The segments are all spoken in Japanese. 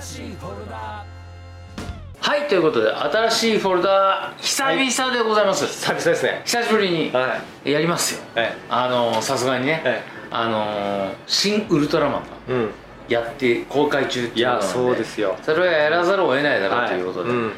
新しいフォルダはいということで新しいフォルダ久々でございます、久々ですね。久しぶりにはやりますよ。いはいあのさすがにね、はいあの新ウルトラマンがうん。やって公開中っていやいうことなのそうですよ。それはやらざるを得ないだろうはいということで、うん。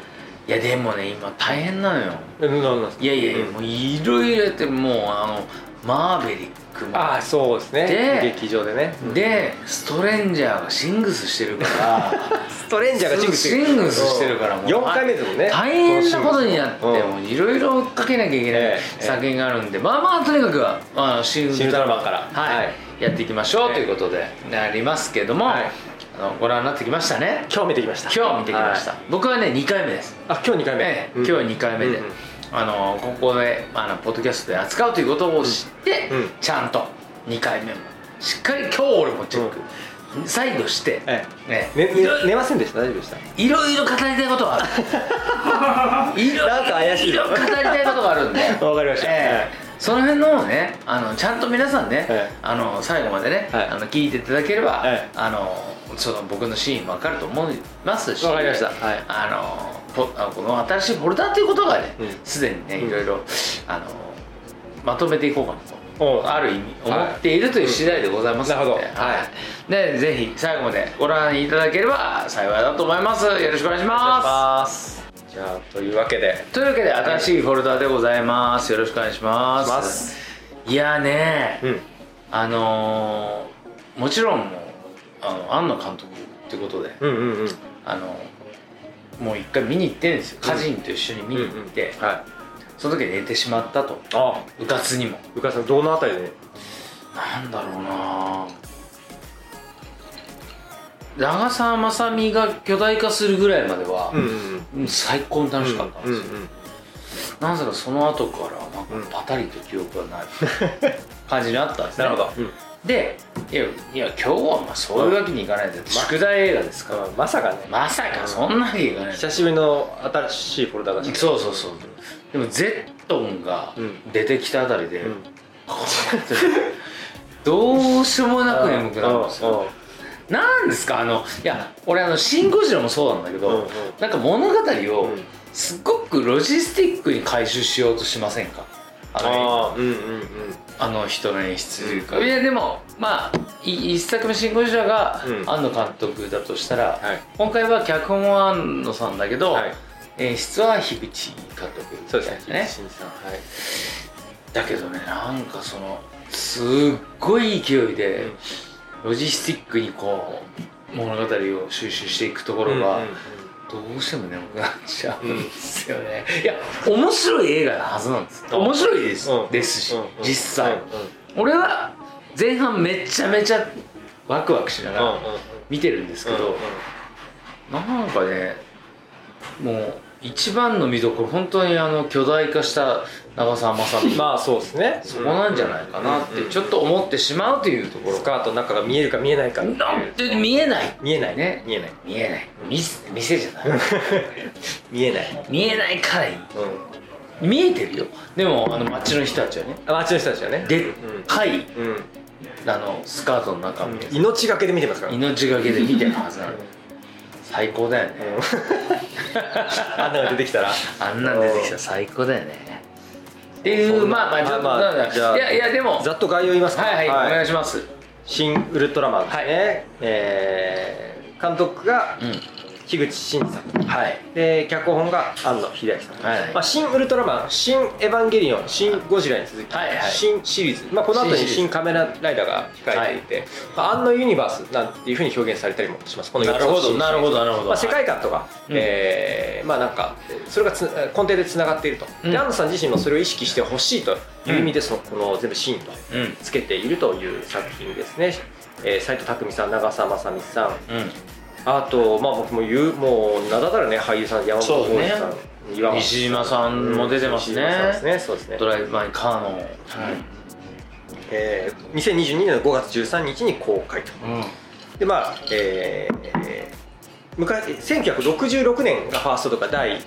いやでもね今大変なのよ。えなんなんですか？いやいやいや、うんもういろいろやってもうあのマーベリックもああそうですね。で劇場でね。でストレンジャーがシングスしてるから。ストレンジャーがジングスシングスしてるからもう。4回目ですもんね。大変なことになってうんも。ういろいろ追っかけなきゃいけないええ作品があるんでまあまあとにかくはあの新ウルトラマンから。はい。はい。やっていきましょうええ。ということでなりますけどもはい。あのご覧になってきましたね。今日見てきました。今日見てきました。はい。僕はね2回目です。あ今日2回目。ええ今日は2回目で、うんうんあのここであのポッドキャストで扱うということを知って、うん。ちゃんと2回目も。しっかり今日俺もチェック、再度して、ええ。えねね寝ませんでした？大丈夫でした？いろいろ語りたいことがある。いろなんか怪しいいろ語りたいことがあるんで。わかりました。ええ。その辺のをねあのちゃんと皆さんね、ええ。あの最後までね、はい。あの聞いていただければ、ええ。あのその僕のシーン分かると思いますし。わかりました。はい。あのポあのこの新しいフォルダっていうことがねうん。すで、にねうん。いろいろあのまとめていこうかなと。ある意味思っているという次第でございますので、うんなるほどはい。でぜひ最後までご覧いただければ幸いだと思います。よろしくお願いします。じゃあというわけで。というわけで新しいフォルダでございます。よろしくお願いします。いやーね、うん。あのーもちろんあの庵野監督ってことで、うんうんうん。あのもう一回見に行ってるんですよ。家人と一緒に見に行って、はい。その時寝てしまったと。あ。うかつにも。うかさんどのあたりで？なんだろうな。長澤まさみが巨大化するぐらいまでは、んうん最高に楽しかったんですよ、うんうんなぜかその後からなんかパタリと記憶がない感じになったんですね。なるほど。でいやいや今日はまあそういうわけにいかないで、宿題映画ですから、うんまさかね。まさかそんなわけいかない、久しぶりの新しいフォルダがそうそうそう。でもゼットンがうん。出てきたあたりで、うん。どうしようもなく眠くなるんですうんよなんですか？あのいや俺あの「シン・ゴジラ」もそうなんだけど、うんうん。なんか物語をうん。すごくロジスティックに回収しようとしませんか？あのああうんうんうん。あの人の演出というか、いやでもまあい一作目「シン・ゴジラ」がうん。庵野監督だとしたら、はい。今回は脚本は庵野さんだけど、はい。演出は樋口監督そうですね。ね新さん。はい。だけどねなんかそのすっごい勢いで、ロジスティックにこう物語を収集していくところが、どうしても眠くなっちゃうんですよね、いや面白い映画なはずなんです。うん面白いです,、うん。ですし、実際、俺は前半めちゃめちゃワクワクしながら見てるんですけど、なんかねもう一番の見どころ本当にあの巨大化した長澤まさみ、まあそうですね。そこなんじゃないかなってちょっと思ってしまうというところ。スカートの中が見えるか見えないかなんて見えない見えない。ね。見えない。見えない。店店じゃない 見えない。見えないからいい。うん。見えてるよ。でもあの街の人たちはね。あ街の人たちはね。でっかいうん。うんあのスカートの中を見て命がけで見てますから。命がけで見てるはずなの。最高だよね。あんなの出てきたら。あんなん出てきたら最高だよね。っていうまあまあちょっとまあまあなんだじゃあいやいやでも。ざっと概要言いますか。はいはいお願いします。新ウルトラマンですね、えー監督がうん樋口真嗣さんはい。で脚本が庵野秀明さん、はい。まあ、新ウルトラマン新エヴァンゲリオン新ゴジラに続き、はいはい。新シリーズ、まあ、この後に新カメラライダーが控えていて、まあ、庵野ユニバースなんていうふうに表現されたりもします。この4つなるほどなるほどなるほど。まあ、世界観とか、うん。えーまあなんかそれがつ根底でつながっていると、うん。で庵野さん自身もそれを意識してほしいという意味でそのこの全部シーンとうん。つけているという作品ですね、えー、斉藤工さん長澤まさみさん。うんあとまあ僕も言うもう名だたるね俳優さん山本浩二さん、岩島さんも出てますね。ねそうですね。ドライブ・マイ・カーの。はい。えー、2022年の5月13日に公開と。うん。でまあえー、昔1966年がファーストとか第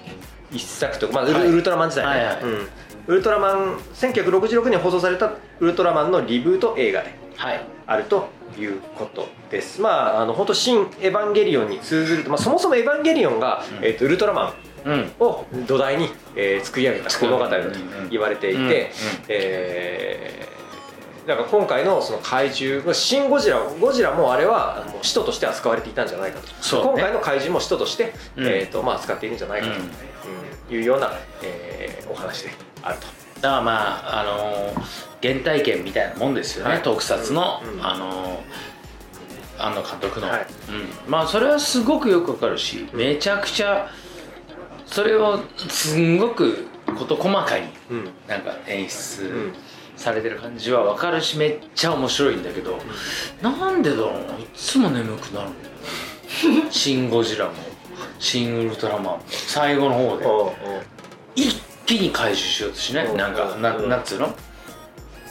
一作とか、まあウルはい。ウルトラマン時代ね、はいはい。うん。ウルトラマン1966年に放送されたウルトラマンのリブート映画で。はいあるということです。まああの本当新エヴァンゲリオンに通ずると、まあ、そもそもエヴァンゲリオンが、うん。えー、とウルトラマンうん。を土台に、えー作り上げた物語だと言われていて、うんうん。えーだから今回のその怪獣シン・ゴジラゴジラもあれはもう使徒として扱われていたんじゃないかと、ね。今回の怪獣も使徒として、うん。えーとまあ、扱っているんじゃないかと、いうような、えーお話であると。だからまああのー原体験みたいなもんですよね、はい。特撮の、うんあのー庵野監督の、はい。うん、まあそれはすごくよくわかるしめちゃくちゃそれをすんごく事細かにうん。なんか演出うんされてる感じはわかるしめっちゃ面白いんだけど、なんでだろうないつも眠くなるんだよシン・ゴジラもシン・ウルトラマンも最後の方で。一気に回収しようとしない？うん。なんかなうん。なんつうの？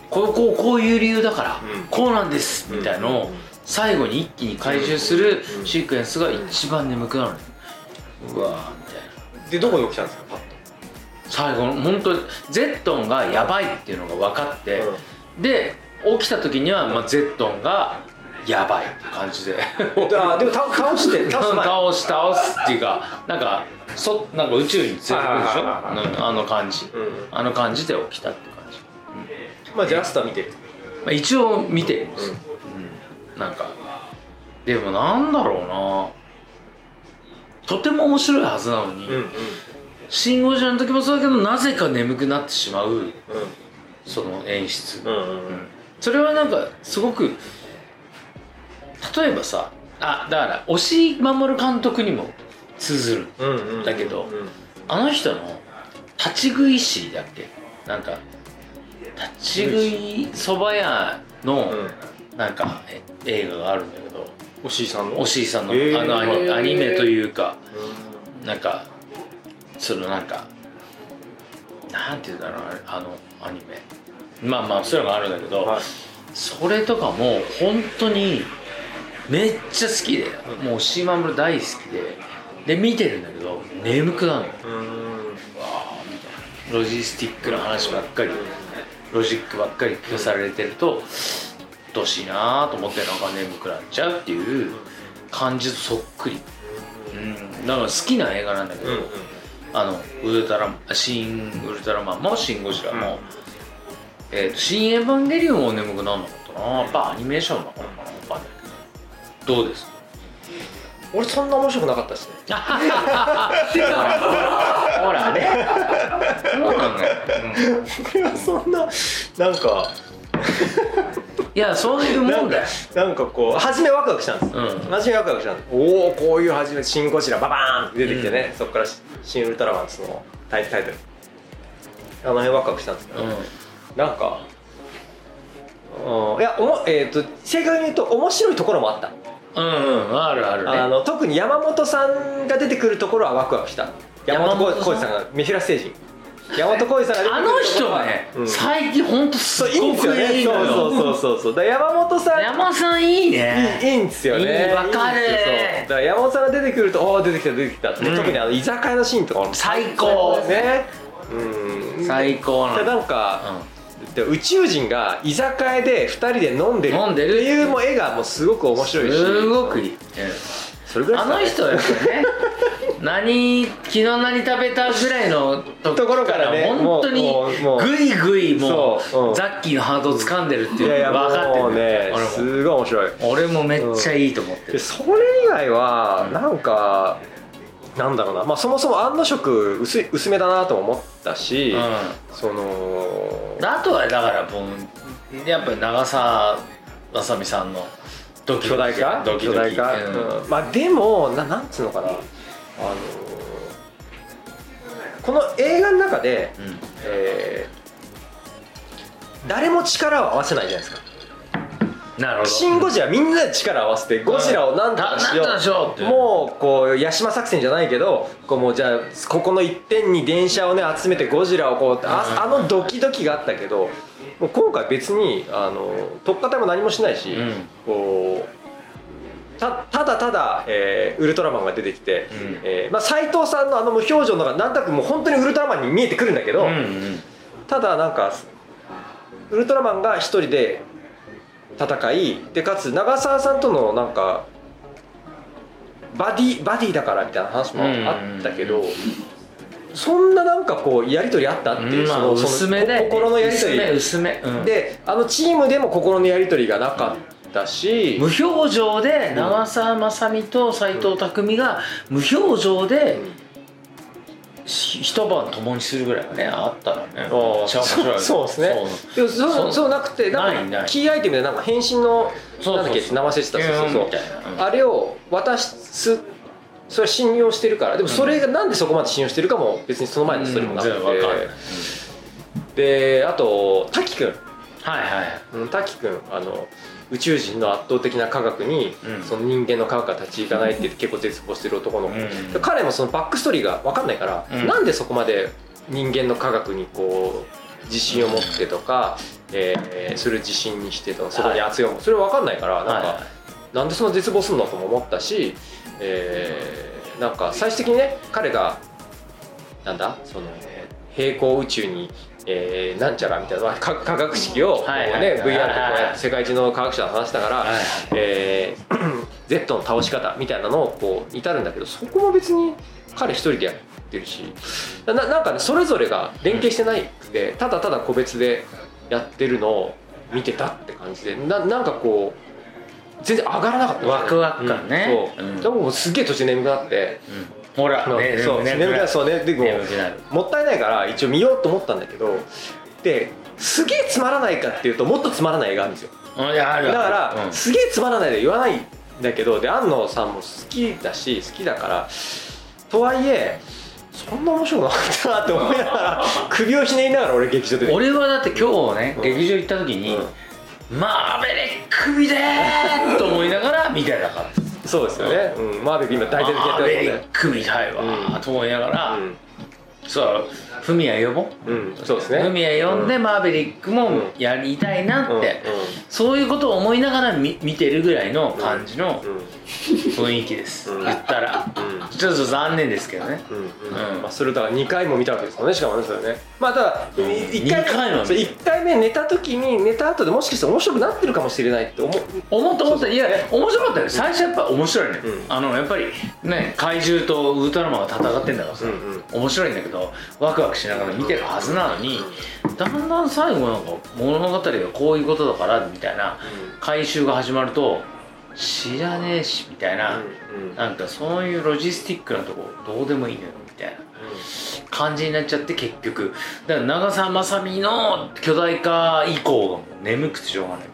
こうこうこういう理由だから。うん。こうなんです。みたいのをうん。最後に一気に回収するうん。シークエンスが一番眠くなる。うわー。みたいな。でどこに起きたんですか？パッ最後の本当にゼットンがやばいっていうのが分かって。と、で起きた時には、まあ、ゼットンがやばいって感じで。であでも倒倒して 倒す前。倒し倒すっていうかなんかそなんか宇宙に連れてくるでしょ？あの感じ。うん。あの感じで起きたって感じ、まあジャスター見て。るまあ、一応見てるんです。よ、うん。なんか。でもなんだろうな。とても面白いはずなのに、うんうん。シン・ゴジラの時もそうだけどなぜか眠くなってしまううその演出、んうんうん。うん。それはなんかすごく例えばさあだから押井守監督にも通ずるうんうんだけどうん。あの人の立ち食い師だっけ？なんか立ち食いそば屋のうん。なんかえ映画があるんだけどおしいさんの？押井さんのへー。あのアニアニメというかなんかそのなんかなんていうんだろうあのアニメ。まあまあそういうのがあるんだけど、はい。それとかも本当にめっちゃ好きでもうシーマムル大好きでで見てるんだけど眠くなるの。わうん。あみたいなロジスティックな話ばっかりロジックばっかり聞かされてるとどうしいなと思ってなんか眠くなっちゃうっていう感じとそっくり。うん。だから好きな映画なんだけど、うんうん。あのウルトラシン・ウルトラマンもシン・ゴジラも、えーとシン・エヴァンゲリオンも眠くなるのかったな。やっぱアニメーションなのかなわかんなどどうですか？俺そんな面白くなかったですね。ほらね。そうなのよ、うん。俺はそんななんかいやそういうもんだよ。なんかこう初めワクワクしたんです、うん。初めワクワクしたんです。おおこういう初め「シン・ゴジラ」ババーンって出てきてね、そこから「シン・ウルトラマン」そのタイタイトル。あの辺ワクワクしたんですけど、うん。なんかうんいやおも、えー、と正確に言うと面白いところもあった、うんうんあるあるね。あの特に山本さんが出てくるところはワクワクした。山本浩二さんがメフィラス星人山本浩二さんがあの人はね、うん。最近ほんとすそういいんごくですよね。そうそうそうそう。そうだ山本さん。山さんいいね。いいんですよね。いいわかる。だから山本さんが出てくるとおお出てきた出てきた。ってね、うん。特にあの居酒屋のシーンとかも。最高ね。うん。最高なでのなんか、で宇宙人が居酒屋で2人で飲んでる飲んでるっていう。もう絵がもうすごく面白いし。すごくいい、それぐらいあのですかね。人はやっぱね 何昨日何食べたぐらいのとところからね本当にグイグイもそううん。うザッキーのハートを掴んでるっていうのが分かってる。ねすごい面白い。俺もめっちゃいいと思ってる。でそれ以外はなんか、なんだろうな、まあ、そもそも安野色薄い薄めだなとも思ったし、うそのんあとはだからやっぱり長澤まさみさんのドキドキ巨大化？ドキドキ。うん。まあでもななんつうのかな。あのこの映画の中で、うん。えー誰も力を合わせないじゃないですかなるほど。シン・ゴジラみんなで力を合わせてゴジラをなんとかしよう,、しようってもうこう八島作戦じゃないけどこうもうじゃあここの一点に電車をね集めてゴジラをこうああのドキドキがあったけどもう今回別にあの特化隊も何もしないし、うん。こうたただただ、えーウルトラマンが出てきて、うん。えーまあ、斎藤さんのあの無表情のがなんとなくもう本当にウルトラマンに見えてくるんだけど、うんうん。ただなんかウルトラマンが一人で戦いでかつ長澤さんとのなんかバディバディだからみたいな話もあったけど、そんななんかこうやり取りあったっていう、まあそのその薄めでこ心のやり取り。薄め薄め、うん。であのチームでも心のやり取りがなかったし、無表情で長澤まさみと斎藤工が無表情でし一晩共にするぐらいはねあったらねめっちゃ面白い。そうですね。そうそう。そうなくてなんかキーアイテムでなんか変身のなんだっけ名前忘れてた。そうそう。あれを渡すそれは信用してるから。でもそれがなんでそこまで信用してるかも別にその前のストーリーもなくて、であと滝くんはいはい。うん滝くんあの宇宙人の圧倒的な科学に、うん。その人間の科学が立ち行かないって結構絶望してる男の子、うん。彼もそのバックストーリーが分かんないから、うん。なんでそこまで人間の科学にこう自信を持ってとか、えーする自信にしてとかそこに熱い思い、それ分かんないからなんか、はいはい。なんでそんな絶望するのとも思ったし、えーなんか最終的にね彼がなんだ？その平行宇宙に、えーなんちゃらみたいな科科学式をこう、ね VR でこうやって世界中の科学者と話したから、はい。えー Z の倒し方みたいなのをこう至るんだけどそこも別に彼一人でやってるしななんかねそれぞれが連携してないくてただただ個別でやってるのを見てたって感じでななんかこう全然上がらなかったんですよワクワク感ね。うん。そう、うん。でももうすっげえ途中眠くなって、ほらねそう眠くなってそうねでもったいないから一応見ようと思ったんだけどですげえつまらないかっていうともっとつまらない映画あるんですよ。だから、うん。すげえつまらないで言わないんだけどで安野さんも好きだし好きだからとはいえそんな面白くなかったなって思いながら 首をひねりながら俺劇場で俺はだって今日ね、うん。劇場行った時に、マーベリック見でーと思いながら見てなかったそうですよね、うん、マーベリック今大体的にやマーベリってるもんね。ック見たいわーと思いながら、うん。そうフミヤ呼ぼう。うん、そうですね。フミヤ呼んで、うん。マーベリックもうん。やりたいなって、そういうことを思いながら見見てるぐらいの感じのうん雰囲気です、うん。言ったら、うん。ちょっと残念ですけどね。うんうん。まあ、それをだから2回も見たわけですもんねしかもねそれね。まあただ1回二回も見た。そう一回目寝た時に寝た後でもしかして面白くなってるかもしれないって思う。思った思った。いや面白かったよ。最初やっぱ面白いね、うん。あのやっぱりね怪獣とウルトラマンが戦ってんだからさ、面白いんだけどワクワクしながら見てるはずなのに、だんだん最後なんか物語がこういうことだからみたいな回収が始まると知らねえしみたいな、うんうん。なんかそういうロジスティックなとこどうでもいいのよみたいな感じになっちゃって結局。だから長澤まさみの巨大化以降がもう眠くてしょうがない。み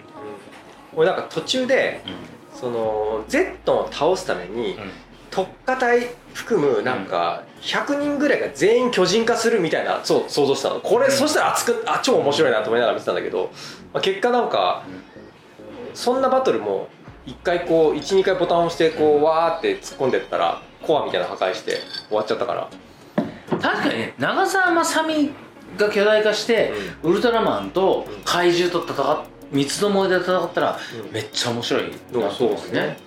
俺なんか途中でたいな、その Z を倒すためにうんうん特化隊含むなんか100人ぐらいが全員巨人化するみたいなそう想像したの。これ、うん。そしたら熱くあ超面白いなと思いながら見てたんだけど、まあ、結果なんかそんなバトルも1回こう12回ボタンを押してこうわーって突っ込んでったらコアみたいなの破壊して終わっちゃったから。確かにね長澤まさみが巨大化して、ウルトラマンと怪獣と戦っ三つどもえで戦ったら、うん。めっちゃ面白いうんなと思そうですね、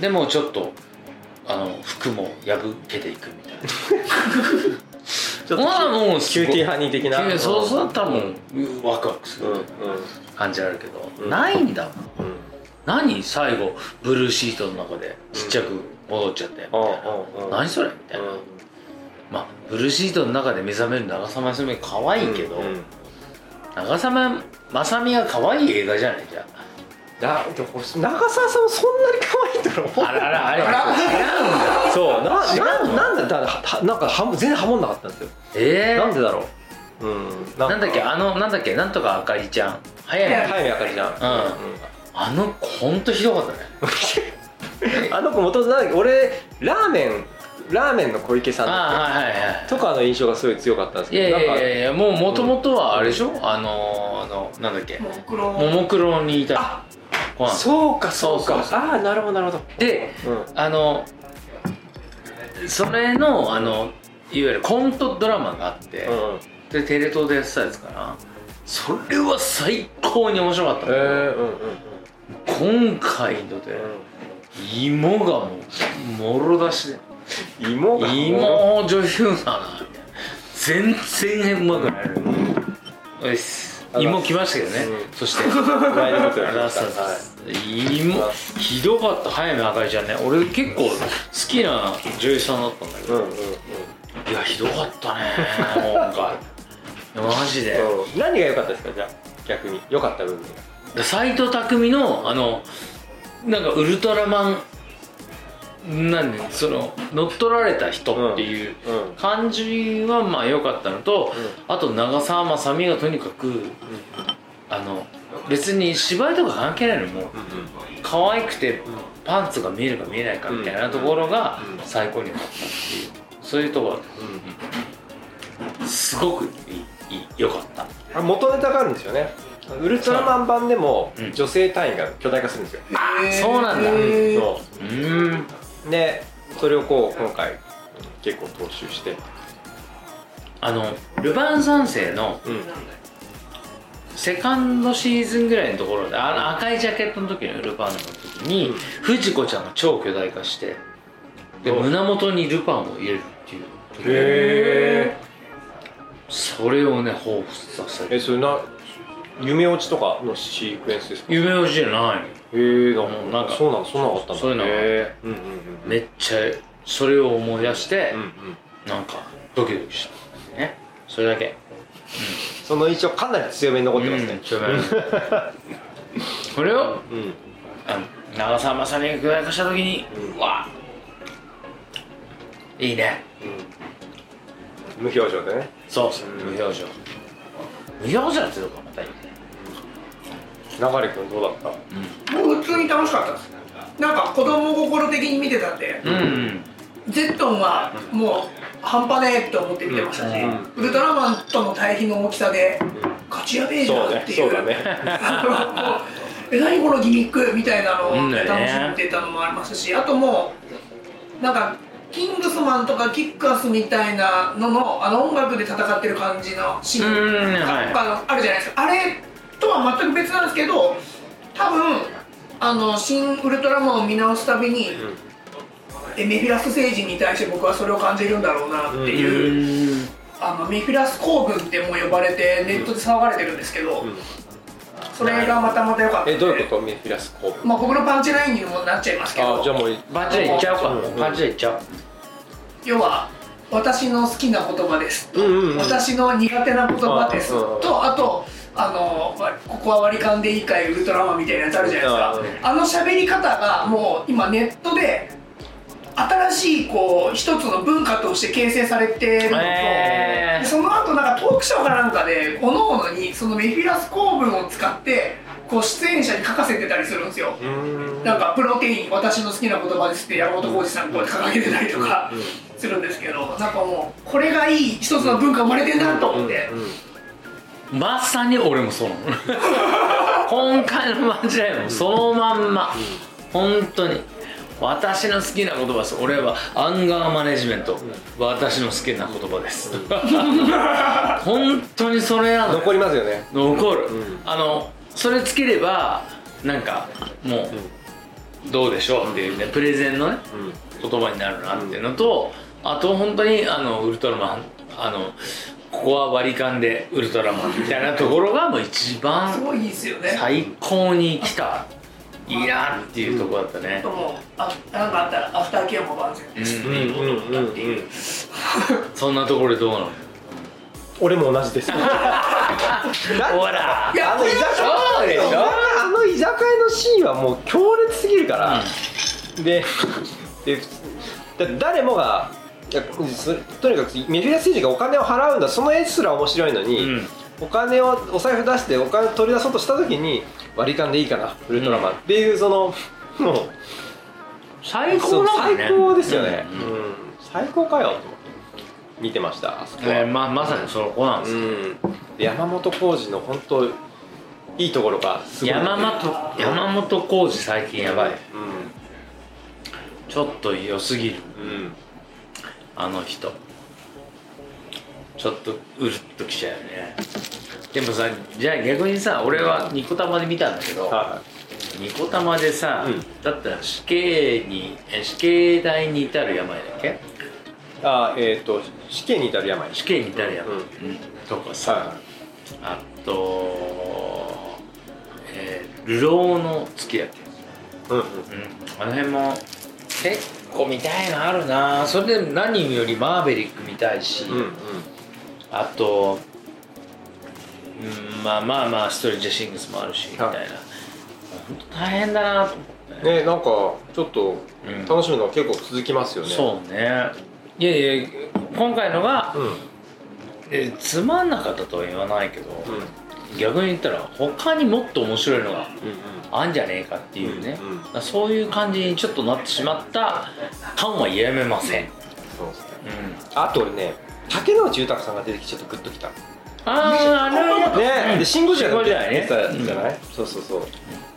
でもちょっとあの服も破けていくみたいな。ちょっとまあもうキューティーハニー的な。そうそうだったらもうワクワクする感じあるけど、うん。ないんだもん。うん。何最後ブルーシートの中でちっちゃく戻っちゃって。みたいな、うんうん。何それみたいな、まあブルーシートの中で目覚める長澤まさみ可愛いけど、長澤まさみが可愛い映画じゃない？じゃんだでも長澤さんもそんなに可愛いんだろう？あららあれ違うんだ。そうな違うのななんだだはなんかは全然ハモんなかったんですよ。えなんでだろう？うん。ななんだっけ？あのなんだっけ？なんとかあかりちゃん。早いね。早見あかりじゃん、あの子ほんとひどかったね。あの子元々なんだっけ？俺ラーメンラーメンの小池さんはいはとかの印象がすごい強かったんですけどなんかやいやいやもうもともとはあれでしょ、あのあのなんだっけ？ももクロ。にいたそうかそうか。ああなるほどなるほど。でうんあのそれのあのいわゆるコントドラマがあって、うん。うんでテレ東でやってたやつかな。それは最高に面白かったえんだけど、ーうんうん。今回ので芋がもうもろ出しで。うん芋が芋女優だなみたいな全然うまくない。のにうっす芋来ましたけどね、うん。そして。芋。ひどかった。早見あかりちゃんね。俺結構好きな女優さんだったんだけど、いやひどかったね。今回。マジで。うん。何が良かったですか？じゃあ逆に。良かった部分。が斎藤工のあのなんかウルトラマンなんでその乗っ取られた人っていううん。感じはまあ良かったのと、あと長澤まさみがとにかくあの別に芝居とか関係ないのもう。可愛くてパンツが見えるか見えないかみたいなところが最高に良かったっていう。そういうところ。だったすごく良かった。あ元ネタがあるんですよね。ウルトラマン版でもうん。女性隊員が巨大化するんですよ、そうなんだそれをこう今回結構踏襲して。あのルパン三世のうん。セカンドシーズンぐらいのところであの赤いジャケットの時のルパンの時に、藤子ちゃんが超巨大化してでうん胸元にルパンを入れるっていう時へそれをね彷彿させる。えそれな夢落ちとかのシークエンスですか？夢落ちじゃないへえんなんかそうなのそんなのあったんだそういうのがへえうんうんめっちゃそれを思い出して、うんうんうん。なんかドキドキしたね。それだけ。その印象かなり強めに残ってますね。うんちょめ これをうん。あの長澤まさみが巨大化した時に、うわいいね。無表情でね。そうそう無表情無表情ってとこまたいいね流れ君どうだった僕普通に楽しかったですなんか子供心的に見てたんで、うん。うんゼットンはもう半端ねえって思って見てましたし、うウルトラマンとの対比の大きさで勝ちやべえじゃんっていう。そうね。そうだね。え何このギミックみたいなのをうん楽しねんでたのもありますしあともうなんかキングスマンとかキックアスみたいなののあの音楽で戦ってる感じのシーン。うんはい。とかあるじゃないですか。あれとは全く別なんですけど多分あの新ウルトラマンを見直すたびに、えメフィラス星人に対して僕はそれを感じるんだろうなっていう、うん。あのメフィラス公軍ってもう呼ばれてネットで騒がれてるんですけど、それがまたまた良かったえどういうこと？メフィラスコープまあ、僕のパンチラインにもなっちゃいますけど。あじゃあもうバッチリいっちゃおうか。うん。バッチリいっちゃおう。要は私の好きな言葉です。と、うんうんうん。私の苦手な言葉です。とあとあのわここは割り勘でいいかいウルトラマンみたいなやつあるじゃないですか、あの喋り方がもう今ネットで新しいこう一つの文化として形成されてるのと、へー。でその後なんかトークショーかなんかで各々にそのメフィラス構文を使ってこう出演者に書かせてたりするんですよ、なんかプロテイン私の好きな言葉ですって山本浩二さんこうやって掲げてたりとかするんですけどなんかもうこれがいい一つの文化生まれてんなと思って、まさに俺もそうなの今回のマジライブもそのまんま。本当に私の好きな言葉です。俺はアンガーマネジメント。私の好きな言葉です。本当にそれなの残りますよね。残る、うん。あのそれつければなんかもうどうでしょうっていうねプレゼンのね言葉になるなっていうのとあと本当にあのウルトラマンあのここは割り勘でウルトラマンみたいなところがもう一す番ごいいいですよね。最高に来たいいなっていうところだったね。ともあなんかあったらアフターケアも万全うんうんうんうん。うんそんなところでどうなの？俺も同じです。ほら。いやあの居酒そうでしょあの居酒屋のシーンはもう強烈すぎるから、ででだ誰もがいやそとにかくメフィラス星人がお金を払うんだ。その絵すら面白いのに、うんお金をお財布出してお金取り出そうとした時に割り勘でいいかなウルトラマン、っていうそのもう最高だね。最高ですよね、うん。うん。最高かよ。と思って見てましたあそこは、えーままさにそこなんです。ようん、山本浩二の本当いいところがすごい。山本山本浩二最近やばい。うん。ちょっと良すぎる。うん。あの人ちょっとうるっときちゃうよね。でもさじゃあ逆にさ俺はニコ玉で見たんだけどはニコ玉でさ、うん。だったら死刑にえ死刑台に至る病だっけ？いあえっ、と死刑に至る病。死刑に至る病、うん。うん。とかさはあっと、えー、流浪の月だっけうんうん。うん、あの辺も結構見たいのあるな。それで何よりマーベリック見たいし、うんうんあと、うん、まあまあまあストレンジャーシングスもあるしみたいな、はい本当大変だなと思って。ねなんかちょっとうん。楽しみのが結構続きますよね。そうね。いやいや今回のが、うん。えつまんなかったとは言わないけど、うん。逆に言ったら他にもっと面白いのがうんあんじゃねえかっていうね、うんうん。そういう感じにちょっとなってしまった感はやめません、そうですね。うん、あと俺ね竹野内豊さんが出てきてちょっとグッときた。あああれはねでシン・ゴジラ出てたじゃない、そうそうそう。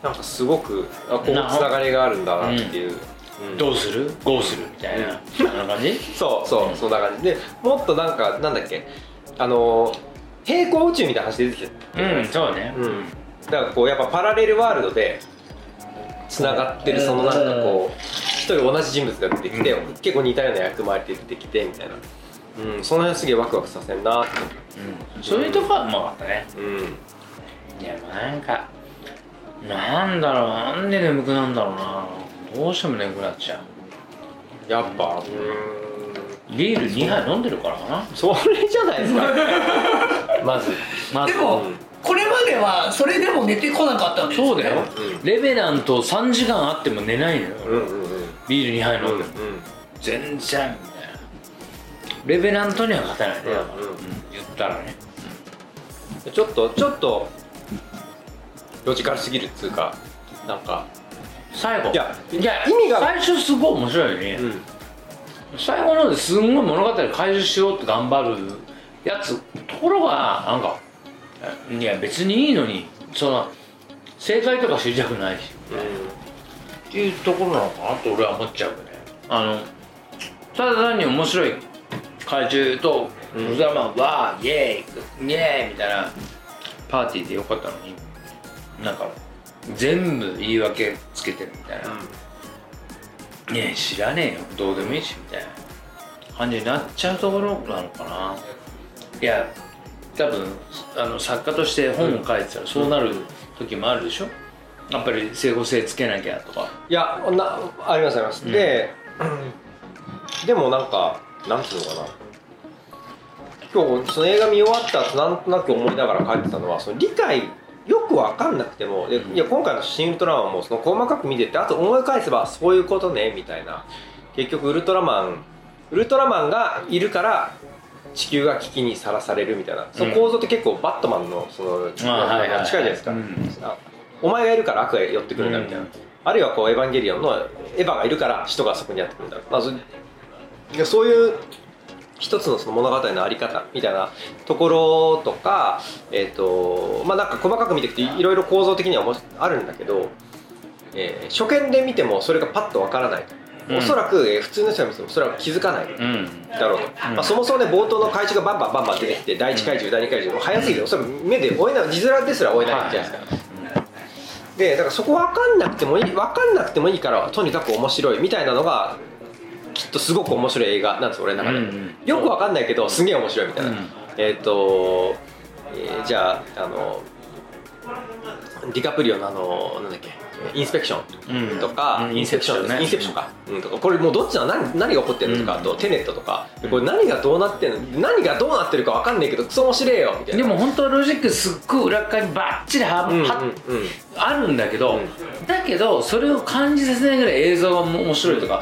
なんかすごくあこうつながりがあるんだなっていう、うん。どうする？ゴーするみたいな、あんな感じ？そうそう、そんな感じ。でもっとなんかなんだっけ？あの平行宇宙みたいな話出てきてうんそうね。うん。だからこうやっぱパラレルワールドでつながってるそのなんかこう一人同じ人物が出てきて、結構似たような役回りで出てきてみたいな、うん、その辺すげえワクワクさせんな。ってうん。そういうとこはうまかったね。うん。いやなんかなんだろうなんで眠くなんだろうな。どうしても眠くなっちゃう。やっぱ。うん。ビール2杯飲んでるからかな。それじゃないですか。まず。まず。でも、うん。これまではそれでも寝てこなかったわけですよね。そうだよ、うん。レベナント3時間あっても寝ないのよ、うんうんうん。ビール2杯飲んでも、うん。全然レベナントには勝てないね、うんうん。うん。言ったらね。ちょっとちょっとロジカルすぎるっつうかなんか最後。いやいや意味が。最初すごい面白いよね、うん。最後の方ですんごい物語回収しようって頑張るやつ。ところがなんかいや別にいいのにその正解とか知りたくないし。っていうところなのかなと俺は思っちゃうよね。あのただ単に面白い怪獣とうんウルトラマンはイエーイイエーイみたいなパーティーでよかったのになんか全部言い訳つけてるみたいな、ねえ知らねえよどうでもいいしみたいな。感じになっちゃうところなのかな。いや多分あの作家として本を書いてたらそうなる時もあるでしょ。やっぱり整合性つけなきゃとか。いやなありますあります、うん。ででもなんかなんていうのかな。今日その映画見終わった後なんとなく思いながら書いてたのはその理解よく分かんなくてもでいや今回の「シン・ウルトラマン」もその細かく見てってあと思い返せばそういうことねみたいな。結局ウルトラマンウルトラマンがいるから地球が危機にさらされるみたいな。その構造って結構バットマンのその、近いじゃないですか、お前がいるから悪が寄ってくるんだみたいな、うん。あるいはこうエヴァンゲリオンのエヴァがいるから人がそこにやってくるんだ、まあ、そいやそういう一つのその物語のあり方みたいなところとかえっ、とまあなんか細かく見ていくといろいろ構造的にはもあるんだけど、えー初見で見てもそれがパッとわからないと、うん。おそらく、えー普通の人が見てもそれは気づかないうん。だろうと、うん。まあ、そもそもね冒頭の怪獣がバンバンバンバン出てきて第1怪獣第2怪獣も早すぎておそらく目で追えない字面ですら追えないじゃないですか、でだからそこ分かんなくてもいい分かんなくてもいいからとにかく面白いみたいなのがきっとすごく面白い映画なんです俺の中で、うんうん。よく分かんないけどすげえ面白いみたいな、うん。えっ、と、えーじゃああのディカプリオのあのなんだっけインスペクションとか、うんインセプションね。インセプションか、うん、とかこれもうどっちの何何が起こってるのとか、うん。あとテネットとか。これ何がどうなってんの何がどうなってるか分かんないけどクソ面白いよみたいな。でも本当はロジックすっごい裏側にバッチリは、うんうんはうん。あるんだけど、うだけどそれを感じさせないぐらい映像が面白いとか